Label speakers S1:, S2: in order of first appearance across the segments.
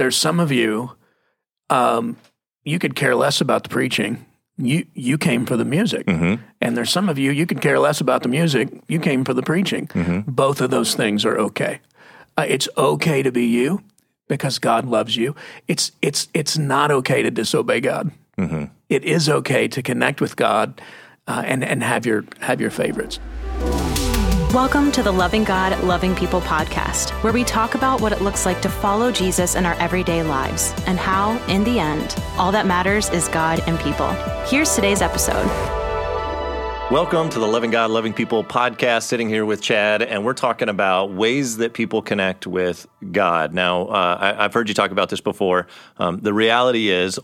S1: there's some of you, um, you could care less about the preaching. You you came for the music,
S2: Mm-hmm.
S1: and there's some of you you could care less about the music. You came for the preaching.
S2: Mm-hmm.
S1: Both of those things are okay. Uh, it's okay to be you because God loves you. It's it's it's not okay to disobey God.
S2: Mm-hmm.
S1: It is okay to connect with God uh, and and have your have your favorites.
S3: Welcome to the Loving God, Loving People podcast, where we talk about what it looks like to follow Jesus in our everyday lives and how, in the end, all that matters is God and people. Here's today's episode.
S2: Welcome to the Loving God, Loving People podcast. Sitting here with Chad, and we're talking about ways that people connect with God. Now, uh, I, I've heard you talk about this before. Um, the reality is,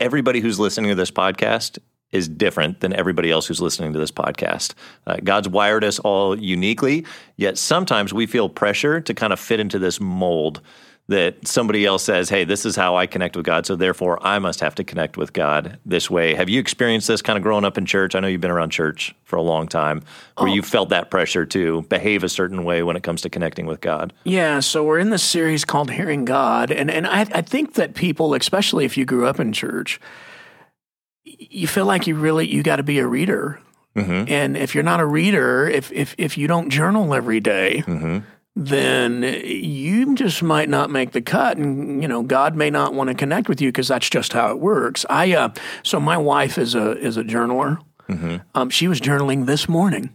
S2: everybody who's listening to this podcast is different than everybody else who's listening to this podcast. Uh, God's wired us all uniquely, yet sometimes we feel pressure to kind of fit into this mold that somebody else says, hey, this is how I connect with God, so therefore I must have to connect with God this way. Have you experienced this kind of growing up in church? I know you've been around church for a long time, where you felt that pressure to behave a certain way when it comes to connecting with God.
S1: Yeah, so we're in this series called Hearing God, and and I, I think that people, especially if you grew up in church, you feel like you really you got to be a reader, and if you're not a reader, if if if you don't journal every day, then you just might not make the cut, and you know God may not want to connect with you because that's just how it works. I uh, so my wife is a is a journaler. Um, she was journaling this morning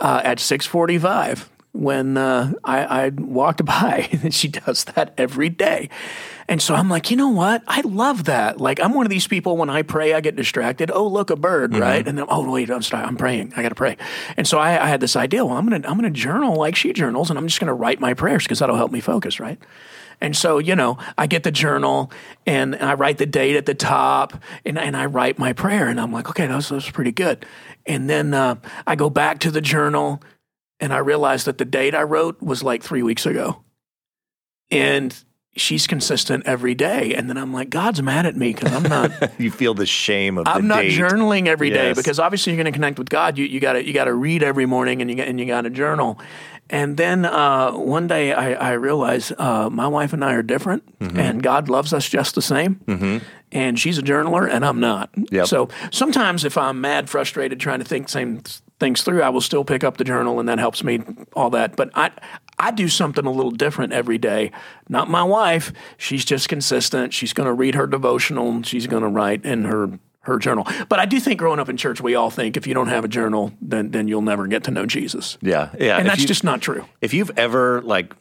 S1: uh, at six forty five when uh, I, I walked by. and she does that every day, and so I'm like, you know what? I love that. Like I'm one of these people when I pray, I get distracted. Oh, look, a bird, right? And then oh wait, I'm sorry, I'm praying. I got to pray. And so I, I had this idea. Well, I'm gonna I'm gonna journal like she journals, and I'm just gonna write my prayers because that'll help me focus, right? And so, you know, I get the journal and I write the date at the top and, and I write my prayer. And I'm like, okay, that's, was pretty good. And then uh, I go back to the journal and I realize that the date I wrote was like three weeks ago. And she's consistent every day. And then I'm like, God's mad at me because I'm not.
S2: You feel the shame of
S1: I'm not
S2: date.
S1: journaling every day
S2: Yes.
S1: because obviously you're going to connect with God. You you got to you got to read every morning and you got, and you got to journal. And then uh, one day I, I realized uh, my wife and I are different,
S2: Mm-hmm.
S1: and God loves us just the same. And she's a journaler, and I'm not.
S2: Yep.
S1: So sometimes if I'm mad, frustrated, trying to think same things through, I will still pick up the journal, and that helps me all that. But I I do something a little different every day. Not my wife. She's just consistent. She's going to read her devotional. and She's going to write in her her journal. But I do think growing up in church, we all think if you don't have a journal, then then you'll never get to know Jesus.
S2: Yeah, yeah.
S1: And
S2: If
S1: that's just not true.
S2: if you've ever like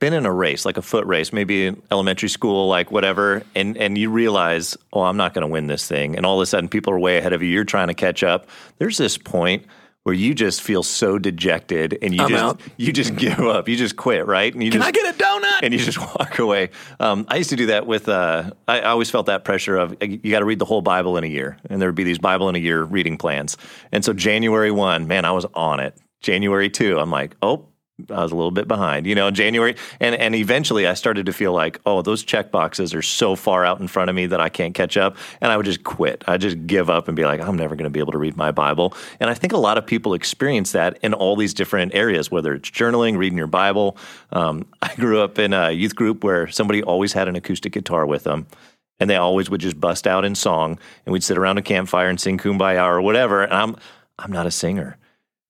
S2: been in a race like a foot race maybe in elementary school like whatever and and you realize oh i'm not going to win this thing and all of a sudden people are way ahead of you you're trying to catch up there's this point where you just feel so dejected and you
S1: I'm
S2: just
S1: out.
S2: you just give up you just quit right and you
S1: Can
S2: just
S1: I get a donut?
S2: and you just walk away. Um, I used to do that with. Uh, I, I always felt that pressure of uh, you got to read the whole Bible in a year, and there would be these Bible in a year reading plans. And so January one, man, I was on it. January two, I'm like, oh. I was a little bit behind, you know, in January. And, and eventually I started to feel like, oh, those check boxes are so far out in front of me that I can't catch up. And I would just quit. I'd just give up and be like, I'm never going to be able to read my Bible. And I think a lot of people experience that in all these different areas, whether it's journaling, reading your Bible. Um, I grew up in a youth group where somebody always had an acoustic guitar with them. And they always would just bust out in song, and we'd sit around a campfire and sing "Kumbaya" or whatever. And I'm, I'm not a singer,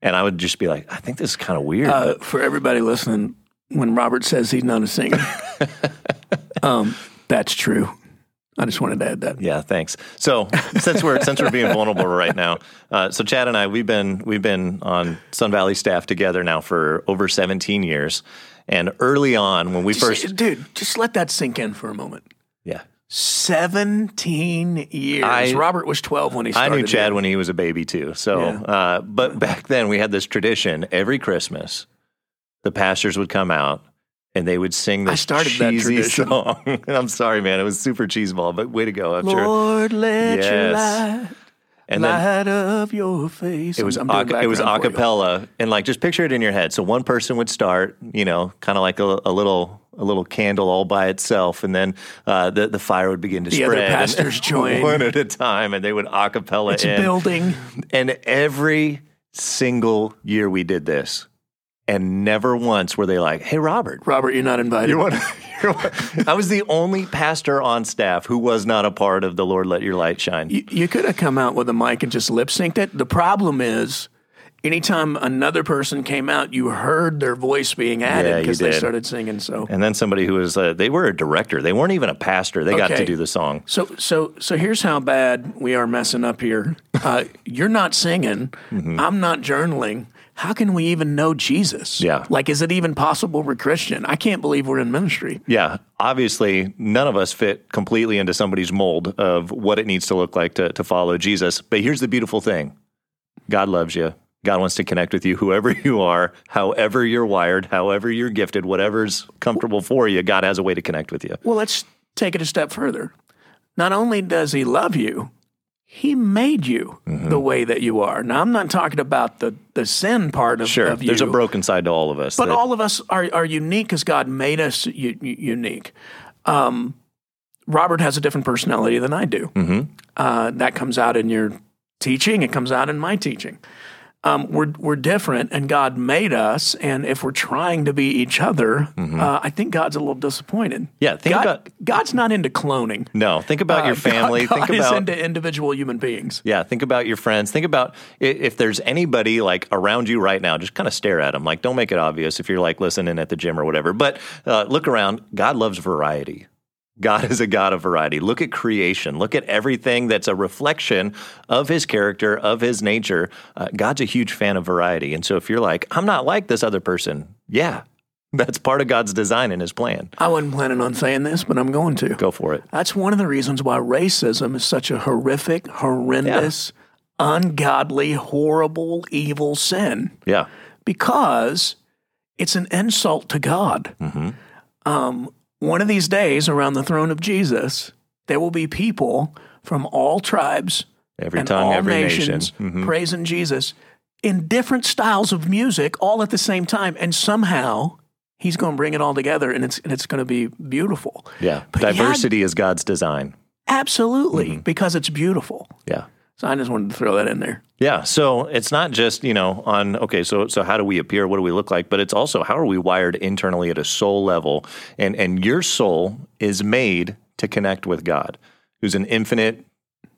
S2: and I would just be like, I think this is kind of weird.
S1: Uh, for everybody listening, when Robert says he's not a singer, um, that's true. I just wanted to add that.
S2: Yeah, thanks. So since we're since we're being vulnerable right now, uh, so Chad and I we've been we've been on Sun Valley staff together now for over 17 years, and early on when we first
S1: dude, just let that sink in for a moment.
S2: yeah
S1: 17 years.
S2: I-
S1: Robert was 12 when he
S2: I
S1: started.
S2: knew Chad
S1: it.
S2: when he was a baby too. So,
S1: Yeah.
S2: uh, but back then we had this tradition every Christmas, the pastors would come out. And they would sing
S1: I
S2: this cheesy song. I'm sorry, man. It was super cheeseball, but way to go! I'm sure.
S1: Lord, let your
S2: Yes.
S1: light,
S2: And then
S1: light of your face.
S2: It was
S1: I'm
S2: a, it was acapella, and like just picture it in your head. So one person would start, you know, kind of like a, a little a little candle all by itself, and then uh, the the fire would begin to
S1: The
S2: spread. and-
S1: pastors join.
S2: one at a time, and they would acapella
S1: It's
S2: in.
S1: a building.
S2: And every single year we did this, And never once were they like, "Hey, Robert,
S1: Robert, you're not invited.
S2: you want?" I was the only pastor on staff who was not a part of the Lord Let Your Light Shine.
S1: You, you could have come out with a mic and just lip synced it. The problem is, anytime another person came out, you heard their voice being added because they started singing. So,
S2: and then somebody who was uh, they were a director. They weren't even a pastor. They got to do the song.
S1: so, so, so here's how bad we are messing up here. Uh, you're not singing.
S2: Mm-hmm.
S1: I'm not journaling. How can we even know Jesus?
S2: Yeah.
S1: Like, is it even possible we're Christian? I can't believe we're in ministry.
S2: Yeah, obviously, none of us fit completely into somebody's mold of what it needs to look like to, to follow Jesus. But here's the beautiful thing God loves you. God wants to connect with you, whoever you are, however you're wired, however you're gifted, whatever's comfortable for you. God has a way to connect with you.
S1: Well, let's take it a step further. Not only does he love you, he made you
S2: Mm-hmm.
S1: the way that you are. Now, I'm not talking about the, the sin part of,
S2: Sure,
S1: of you.
S2: there's a broken side to all of us.
S1: But
S2: that-
S1: all of us are, are unique because God made us u- u- unique. Um, Robert has a different personality than I do.
S2: Mm-hmm.
S1: Uh, that comes out in your teaching, it comes out in my teaching. Um, we're, we're different, and God made us. And if we're trying to be each other, uh, I think God's a little disappointed.
S2: Mm-hmm. Yeah, think
S1: God,
S2: about-
S1: God's not into cloning.
S2: no, think about your
S1: Uh,
S2: family.
S1: God,
S2: think
S1: God is
S2: about
S1: into individual human beings.
S2: Yeah, think about your friends. Think about i- if there's anybody like around you right now, just kind of stare at them. Like, don't make it obvious if you're like listening at the gym or whatever. But uh, look around. God loves variety. God is a God of variety. Look at creation. Look at everything that's a reflection of his character, of his nature. Uh, God's a huge fan of variety. And so if you're like, I'm not like this other person, yeah, that's part of God's design and his plan.
S1: I wasn't planning on saying this, but I'm going to.
S2: Go for it.
S1: That's one of the reasons why racism is such a horrific, horrendous, ungodly, horrible, evil sin.
S2: Yeah.
S1: Because it's an insult to God. Um, one of these days, around the throne of Jesus, there will be people from all tribes
S2: Every
S1: and
S2: tongue,
S1: all
S2: every
S1: nations
S2: nation. Mhm.
S1: praising Jesus in different styles of music, all at the same time, and somehow. He's going to bring it all together, and it's and it's going to be beautiful.
S2: Yeah.
S1: But yeah,
S2: Diversity is God's design.
S1: Absolutely,
S2: Mm-hmm.
S1: because it's beautiful.
S2: Yeah.
S1: So I just wanted to throw that in there.
S2: Yeah, so it's not just you know on okay, so so how do we appear? What do we look like? But it's also how are we wired internally at a soul level? And and your soul is made to connect with God, who's an infinite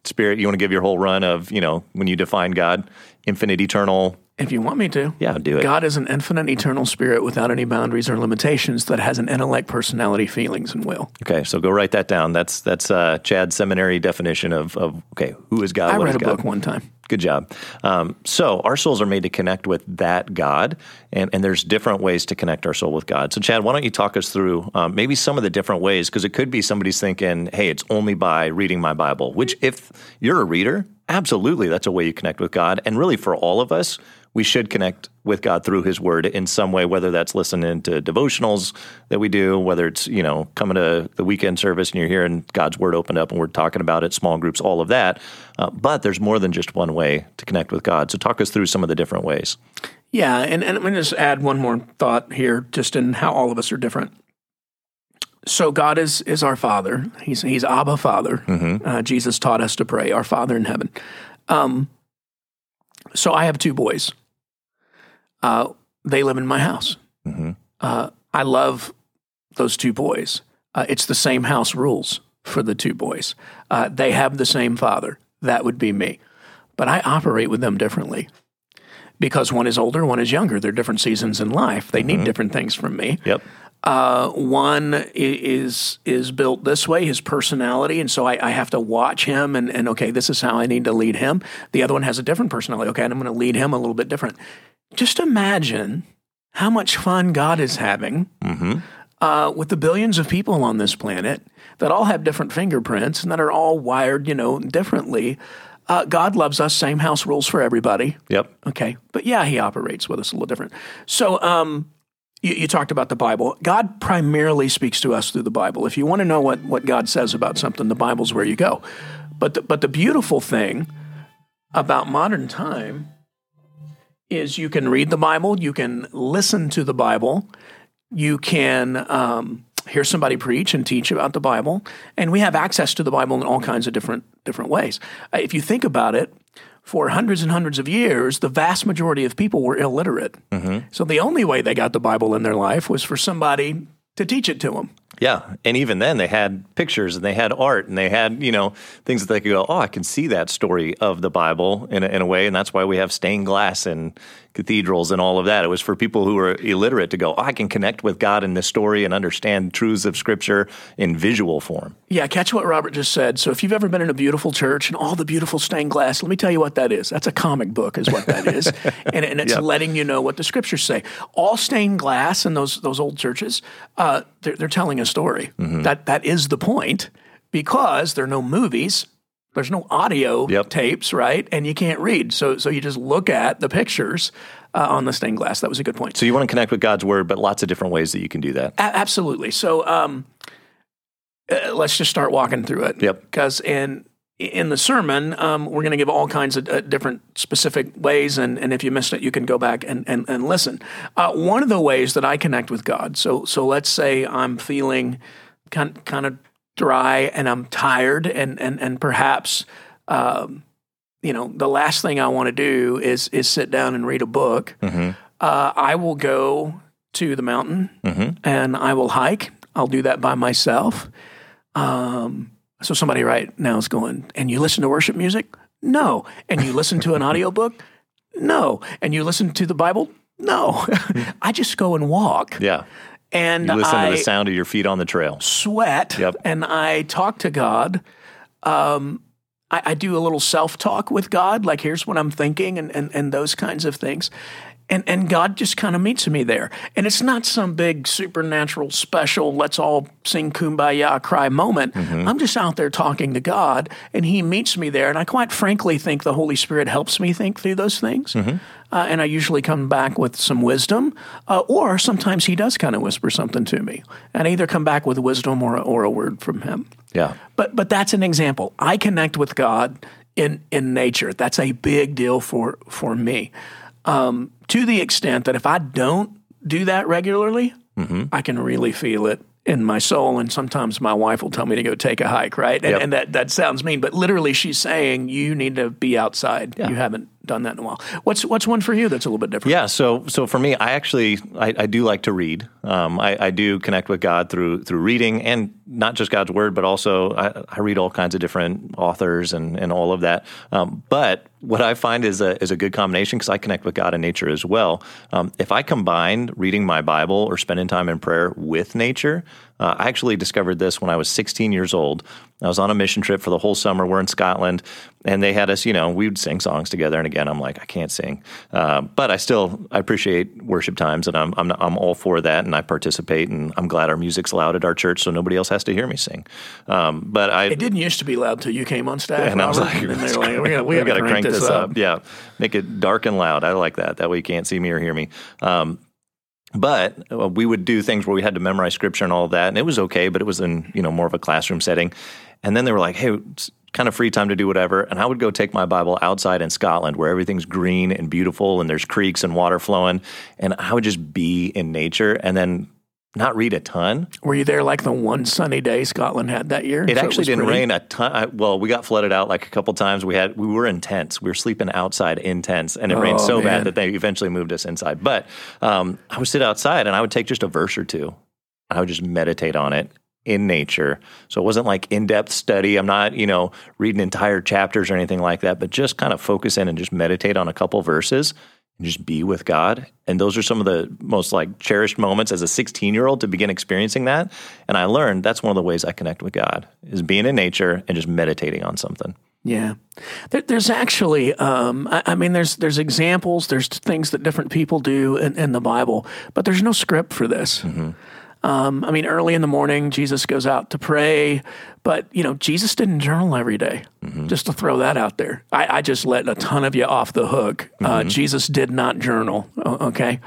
S2: spirit. You want to give your whole run of you know when you define God, infinite, eternal.
S1: If you want me to.
S2: Yeah, do it.
S1: God is an infinite, eternal spirit without any boundaries or limitations that has an intellect, personality, feelings, and will.
S2: Okay, so go write that down. That's that's uh, Chad's seminary definition of of okay, who is God?
S1: I read a
S2: God?
S1: book one time.
S2: Good job. Um, so our souls are made to connect with that God, and, and there's different ways to connect our soul with God. So Chad, why don't you talk us through um, maybe some of the different ways? Because it could be somebody's thinking, "Hey, it's only by reading my Bible." Which, if you're a reader, absolutely, that's a way you connect with God. And really, for all of us, we should connect with God through His Word in some way, whether that's listening to devotionals that we do, whether it's you know coming to the weekend service and you're hearing God's Word opened up and we're talking about it, small groups, all of that. Uh, but there's more than just one way to connect with God. So talk us through some of the different ways.
S1: Yeah, and, and I'm going to just add one more thought here, just in how all of us are different. So God is is our Father. He's He's Abba Father. Uh, Jesus taught us to pray, Our Father in heaven. Um, so I have two boys. Uh, they live in my house. Uh, I love those two boys. Uh, it's the same house rules for the two boys. Uh, they have the same father. That would be me. But I operate with them differently because one is older, one is younger. They're different seasons in life. They need different things from me.
S2: Yep.
S1: Uh, one is is built this way, his personality, and so I, I have to watch him and, and okay, this is how I need to lead him. The other one has a different personality. Okay, and I'm going to lead him a little bit different. Just imagine how much fun God is having uh, with the billions of people on this planet that all have different fingerprints and that are all wired, you know, differently. Uh, God loves us, same house rules for everybody.
S2: Yep.
S1: Okay. But yeah, he operates with us a little different. So, um, you, you talked about the Bible. God primarily speaks to us through the Bible. If you want to know what, what God says about something, the Bible's where you go. But the, but the beautiful thing about modern time is you can read the Bible, you can listen to the Bible, you can um, hear somebody preach and teach about the Bible, and we have access to the Bible in all kinds of different different ways. Uh, If you think about it, for hundreds and hundreds of years, the vast majority of people were illiterate. Mm-hmm. So the only way they got the Bible in their life was for somebody to teach it to them.
S2: Yeah, and even then they had pictures and they had art and they had you know things that they could go, oh, I can see that story of the Bible in a, in a way, and that's why we have stained glass and cathedrals and all of that. It was for people who were illiterate to go, oh, I can connect with God in this story and understand truths of Scripture in visual form.
S1: Yeah, catch what Robert just said. So if you've ever been in a beautiful church and all the beautiful stained glass, let me tell you what that is. That's a comic book, is what that is, and, and, it's yep. letting you know what the Scriptures say. All stained glass in those those old churches, uh, they're, they're telling a story. Mm-hmm. That that is the point because there are no movies. There's no audio yep. tapes, right? And you can't read. So so you just look at the pictures uh, on the stained glass. That was a good point.
S2: So you want to connect with God's word, but lots of different ways that you can do that.
S1: A- absolutely. So um, uh, let's just start walking through it.
S2: Yep.
S1: Because in in the sermon, um, we're going to give all kinds of uh, different specific ways, and, and if you missed it, you can go back and, and, and listen. Uh, one of the ways that I connect with God, so so let's say I'm feeling kind kind of dry and I'm tired, and and and perhaps um, you know the last thing I want to do is is sit down and read a book. Mm-hmm. Uh, I will go to the mountain mm-hmm. and I will hike. I'll do that by myself. Um, so somebody right now is going, and you listen to worship music? No. And you listen to an audiobook? No. And you listen to the Bible? No. I just go and walk.
S2: Yeah.
S1: And
S2: you listen
S1: I
S2: to the sound of your feet on the trail.
S1: Sweat.
S2: Yep.
S1: And I talk to God. Um, I, I, do a little self talk with God, like here's what I'm thinking, and, and, and those kinds of things. And, and God just kind of meets me there. And it's not some big supernatural special, let's all sing kumbaya, cry moment. Mm-hmm. I'm just out there talking to God, and He meets me there. And I quite frankly think the Holy Spirit helps me think through those things. Mm-hmm. Uh, and I usually come back with some wisdom, uh, or sometimes He does kind of whisper something to me. And I either come back with wisdom or, or a word from Him.
S2: Yeah.
S1: But, but that's an example. I connect with God in, in nature. That's a big deal for, for me um, to the extent that if I don't do that regularly, mm-hmm. I can really feel it in my soul. And sometimes my wife will tell me to go take a hike, right? And, yep. and that, that sounds mean, but literally she's saying you need to be outside. Yeah. You haven't done that in a while. What's what's one for you that's a little bit different?
S2: Yeah, so so for me, I actually I, I do like to read. Um, I, I, do connect with God through through reading, and not just God's word, but also I, I read all kinds of different authors and and all of that. Um, but what I find is a is a good combination because I connect with God and nature as well. Um, if I combine reading my Bible or spending time in prayer with nature, uh, I actually discovered this when I was 16 years old. I was on a mission trip for the whole summer. We're in Scotland, and they had us. You know, we would sing songs together. And again, I'm like, I can't sing, uh, but I still I appreciate worship times, and I'm, I'm I'm all for that, and I participate, and I'm glad our music's loud at our church, so nobody else has to hear me sing. Um, but I
S1: it didn't used to be loud till you came on staff,
S2: and I was like, and
S1: they're like, we got to crank,
S2: this
S1: up.
S2: up. Yeah, make it dark and loud. I like that. That way you can't see me or hear me. Um, but uh, we would do things where we had to memorize scripture and all that, and it was okay. But it was in you know more of a classroom setting. And then they were like, "Hey, it's kind of free time to do whatever." And I would go take my Bible outside in Scotland, where everything's green and beautiful, and there's creeks and water flowing, and I would just be in nature. And then not read a ton.
S1: Were you there like the one sunny day Scotland had that year?
S2: It
S1: so
S2: actually
S1: it
S2: didn't
S1: pretty?
S2: rain a ton. Well, we got flooded out like a couple times. We had we were in tents. We were sleeping outside in tents, and it oh, rained so man. bad that they eventually moved us inside. But um, I would sit outside and I would take just a verse or two. I would just meditate on it in nature. So it wasn't like in depth study. I'm not, you know, reading entire chapters or anything like that, but just kind of focus in and just meditate on a couple verses and just be with God. And those are some of the most like cherished moments as a 16 year old to begin experiencing that. And I learned that's one of the ways I connect with God is being in nature and just meditating on something.
S1: Yeah, there, there's actually, um, I, I, mean, there's there's examples, there's things that different people do in, in the Bible, but there's no script for this. Mm-hmm. Um, I mean, early in the morning, Jesus goes out to pray, but you know, Jesus didn't journal every day. Mm-hmm. Just to throw that out there, I, I, just let a ton of you off the hook. Uh, mm-hmm. Uh, Jesus did not journal. Okay.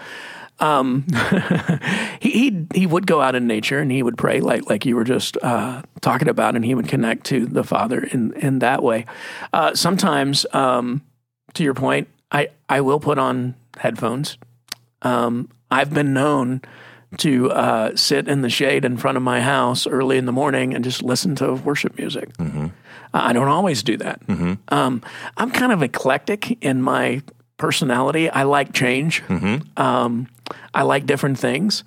S1: Um, he, he he would go out in nature and he would pray like like you were just uh, talking about, and he would connect to the Father in in that way. Uh, sometimes, um, to your point, I I will put on headphones. Um, I've been known to uh, sit in the shade in front of my house early in the morning and just listen to worship music. Mm-hmm. I don't always do that. Mm-hmm. Um, I'm kind of eclectic in my personality. I like change. Mm-hmm. Um, I like different things.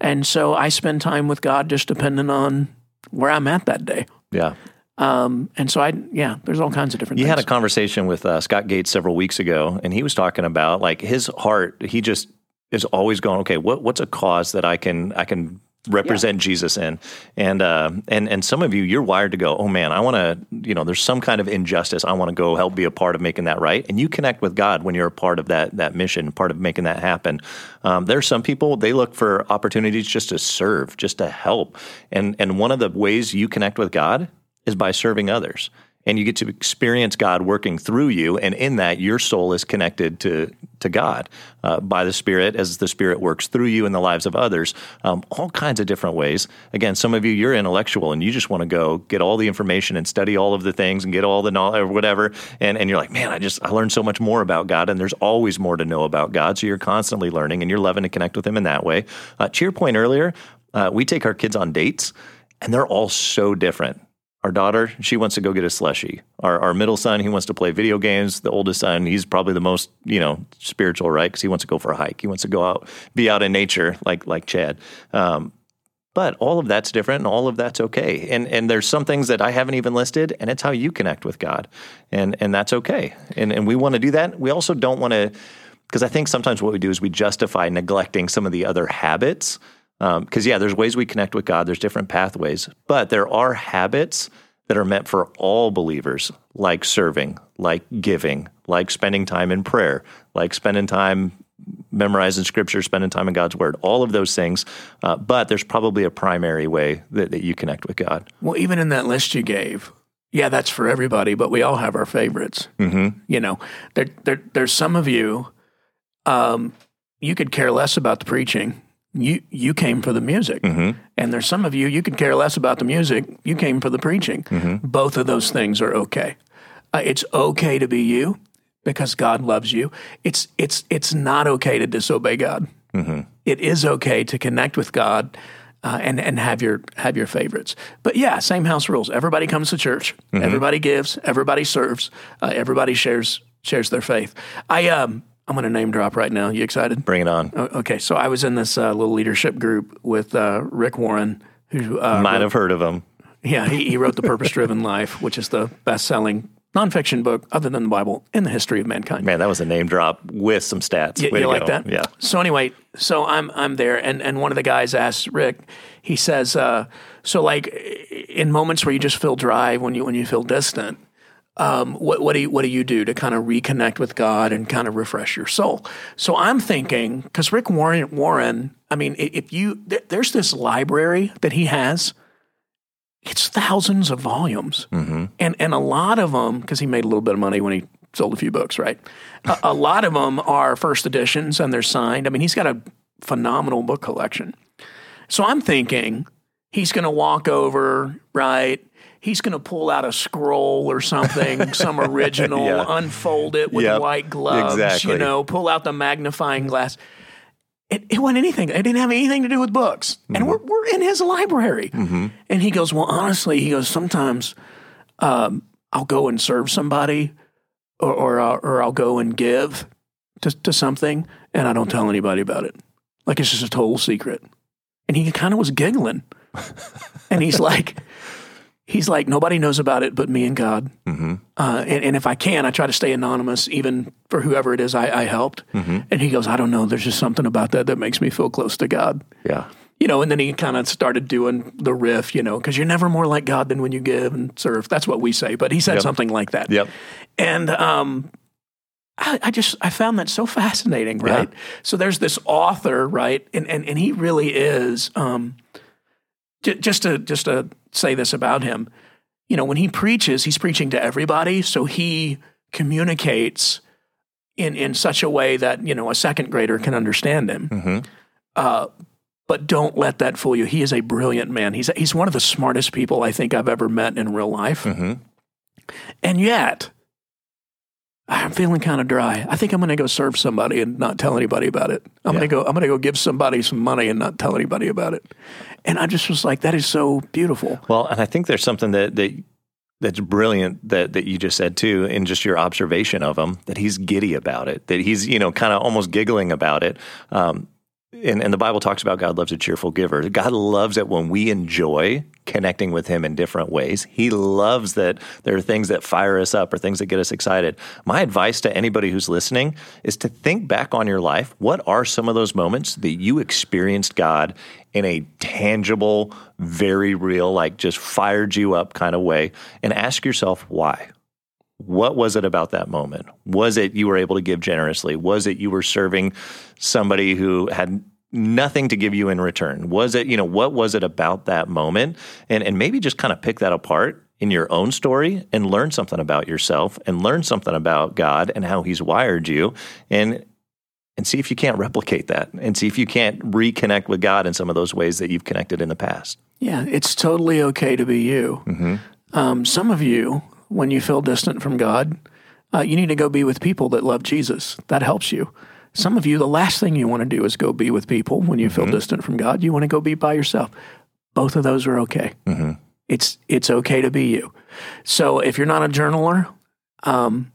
S1: And so I spend time with God just depending on where I'm at that day.
S2: Yeah.
S1: Um, and so I, yeah, there's all kinds of different.
S2: You
S1: things.
S2: had a conversation with uh, Scott Gates several weeks ago, and he was talking about like his heart. He just is always going, okay, what what's a cause that I can I can represent yeah. Jesus in, and uh, and and some of you you're wired to go, oh man, I want to, you know, there's some kind of injustice. I want to go help be a part of making that right, and you connect with God when you're a part of that that mission, part of making that happen. Um, there's some people they look for opportunities just to serve, just to help, and and one of the ways you connect with God is by serving others. And you get to experience God working through you, and in that, your soul is connected to to God uh, by the Spirit as the Spirit works through you in the lives of others. Um, all kinds of different ways. Again, some of you you're intellectual and you just want to go get all the information and study all of the things and get all the knowledge or whatever. And and you're like, man, I just I learned so much more about God, and there's always more to know about God. So you're constantly learning, and you're loving to connect with Him in that way. Uh, to your point earlier, uh, we take our kids on dates, and they're all so different our daughter, she wants to go get a slushie. Our, our middle son, he wants to play video games. The oldest son, he's probably the most, you know, spiritual, right? Because he wants to go for a hike. He wants to go out, be out in nature, like like Chad. Um, but all of that's different, and all of that's okay. And and there's some things that I haven't even listed, and it's how you connect with God, and and that's okay. And and we want to do that. We also don't want to, because I think sometimes what we do is we justify neglecting some of the other habits because, um, yeah, there's ways we connect with God, there's different pathways, but there are habits that are meant for all believers, like serving, like giving, like spending time in prayer, like spending time memorizing scripture, spending time in God's word, all of those things. Uh, but there's probably a primary way that, that you connect with God.
S1: Well, even in that list you gave, yeah, that's for everybody, but we all have our favorites. Mm-hmm. You know, there, there, there's some of you, um, you could care less about the preaching you you came for the music, mm-hmm. and there's some of you you could care less about the music. You came for the preaching. Mm-hmm. Both of those things are okay. Uh, it's okay to be you because God loves you. It's it's it's not okay to disobey God. Mm-hmm. It is okay to connect with God. Uh, and and have your have your favorites, but yeah, same house rules. Everybody comes to church. Mm-hmm. Everybody gives. Everybody serves. Uh, everybody shares shares their faith. I um I'm going to name drop right now. You excited?
S2: Bring it on.
S1: okay, so I was in this uh, little leadership group with uh, Rick Warren, who uh,
S2: might have heard of him.
S1: Yeah, he, he wrote the Purpose Driven Life, which is the best-selling nonfiction book other than the Bible in the history of mankind.
S2: Man, that was a name drop with some stats.
S1: You, you like
S2: go.
S1: that?
S2: Yeah.
S1: So anyway, so I'm I'm there, and and one of the guys asks Rick. He says, uh, "So like in moments where you just feel dry, when you when you feel distant." Um, what, what, do you, what do you do to kind of reconnect with God and kind of refresh your soul? So I'm thinking, because Rick Warren, Warren, I mean, if you, there's this library that he has, it's thousands of volumes. Mm-hmm. And, and a lot of them, because he made a little bit of money when he sold a few books, right? a, a lot of them are first editions and they're signed. I mean, he's got a phenomenal book collection. So I'm thinking he's going to walk over, right? he's going to pull out a scroll or something, some original, yeah. unfold it with yep. white gloves, exactly. you know, pull out the magnifying glass. It, it wasn't anything. It didn't have anything to do with books. Mm-hmm. And we're, we're in his library. Mm-hmm. And he goes, Well, honestly, he goes, Sometimes um, I'll go and serve somebody or, or, uh, or I'll go and give to, to something and I don't tell anybody about it. Like it's just a total secret. And he kind of was giggling. And he's like, he's like nobody knows about it but me and God. Mm-hmm. Uh, and, and, if I can, I try to stay anonymous, even for whoever it is I, I helped. Mm-hmm. And he goes, I don't know. There's just something about that that makes me feel close to God.
S2: Yeah.
S1: You know, and then he kind of started doing the riff, you know, because you're never more like God than when you give and serve. That's what we say. But he said yep. something like that.
S2: Yep.
S1: And um, I, I, just I found that so fascinating, right? Yeah. So there's this author, right, and and and he really is. Um, just to just to say this about him, you know, when he preaches, he's preaching to everybody, so he communicates in in such a way that you know a second grader can understand him. Mm-hmm. Uh, but don't let that fool you. He is a brilliant man. He's he's one of the smartest people I think I've ever met in real life. Mm-hmm. And yet, I'm feeling kind of dry. I think I'm going to go serve somebody and not tell anybody about it. I'm yeah. going to go. I'm going to go give somebody some money and not tell anybody about it. And I just was like, that is so beautiful.
S2: Well, and I think there's something that that that's brilliant that that you just said too, in just your observation of him. That he's giddy about it. That he's you know kind of almost giggling about it. Um, and, and the Bible talks about God loves a cheerful giver. God loves it when we enjoy connecting with Him in different ways. He loves that there are things that fire us up or things that get us excited. My advice to anybody who's listening is to think back on your life. What are some of those moments that you experienced God in a tangible, very real, like just fired you up kind of way? And ask yourself why. What was it about that moment? Was it you were able to give generously? Was it you were serving somebody who had nothing to give you in return? Was it, you know, what was it about that moment? And and maybe just kind of pick that apart in your own story and learn something about yourself and learn something about God and how he's wired you and and see if you can't replicate that and see if you can't reconnect with God in some of those ways that you've connected in the past.
S1: Yeah, it's totally okay to be you. Mm-hmm. Um, some of you when you feel distant from God, uh, you need to go be with people that love Jesus. That helps you. Some of you, the last thing you want to do is go be with people when you mm-hmm. feel distant from God. You want to go be by yourself. Both of those are okay. Mm-hmm. It's it's okay to be you. So if you're not a journaler, um,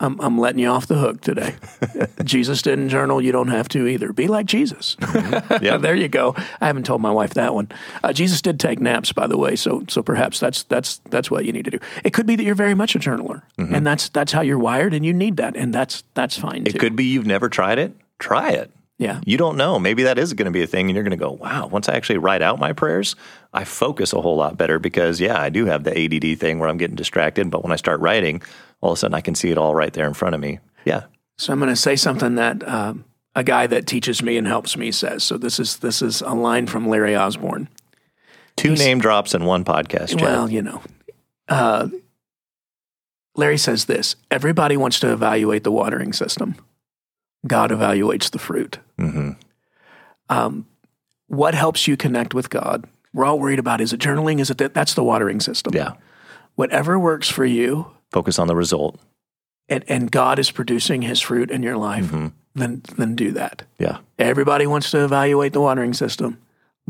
S1: I'm, I'm letting you off the hook today. Jesus didn't journal. You don't have to either. Be like Jesus. Mm-hmm. Yeah, there you go. I haven't told my wife that one. Uh, Jesus did take naps, by the way. So so perhaps that's that's that's what you need to do. It could be that you're very much a journaler, mm-hmm. and that's that's how you're wired, and you need that, and that's that's fine.
S2: It
S1: too.
S2: could be you've never tried it. Try it.
S1: Yeah.
S2: You don't know. Maybe that is going to be a thing, and you're going to go, wow, once I actually write out my prayers, I focus a whole lot better because, yeah, I do have the ADD thing where I'm getting distracted. But when I start writing, all of a sudden I can see it all right there in front of me. Yeah.
S1: So I'm going to say something that um, a guy that teaches me and helps me says. So this is this is a line from Larry Osborne.
S2: Two He's, name drops in one podcast.
S1: Well, you know, uh, Larry says this: everybody wants to evaluate the watering system. God evaluates the fruit. Mm-hmm. Um, what helps you connect with God? We're all worried about is it journaling? Is it that? That's the watering system.
S2: Yeah.
S1: Whatever works for you
S2: Focus on the result.
S1: And, and God is producing his fruit in your life, mm-hmm. then, then do that.
S2: Yeah.
S1: Everybody wants to evaluate the watering system.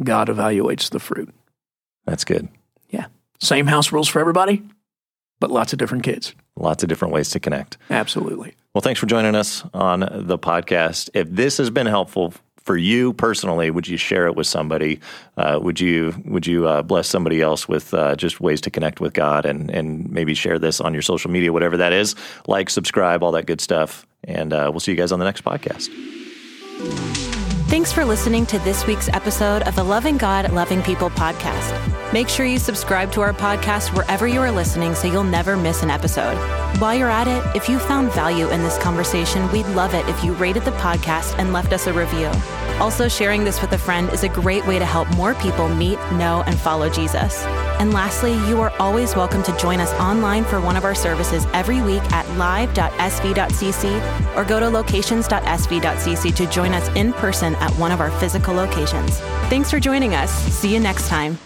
S1: God evaluates the fruit.
S2: That's good.
S1: Yeah. Same house rules for everybody, but lots of different kids.
S2: Lots of different ways to connect.
S1: Absolutely.
S2: Well, thanks for joining us on the podcast. If this has been helpful for you personally, would you share it with somebody? Uh, would you would you uh, bless somebody else with uh, just ways to connect with God and and maybe share this on your social media, whatever that is? Like, subscribe, all that good stuff, and uh, we'll see you guys on the next podcast.
S3: Thanks for listening to this week's episode of the Loving God, Loving People podcast. Make sure you subscribe to our podcast wherever you are listening so you'll never miss an episode. While you're at it, if you found value in this conversation, we'd love it if you rated the podcast and left us a review. Also, sharing this with a friend is a great way to help more people meet, know, and follow Jesus. And lastly, you are always welcome to join us online for one of our services every week at live.sv.cc or go to locations.sv.cc to join us in person at one of our physical locations. Thanks for joining us. See you next time.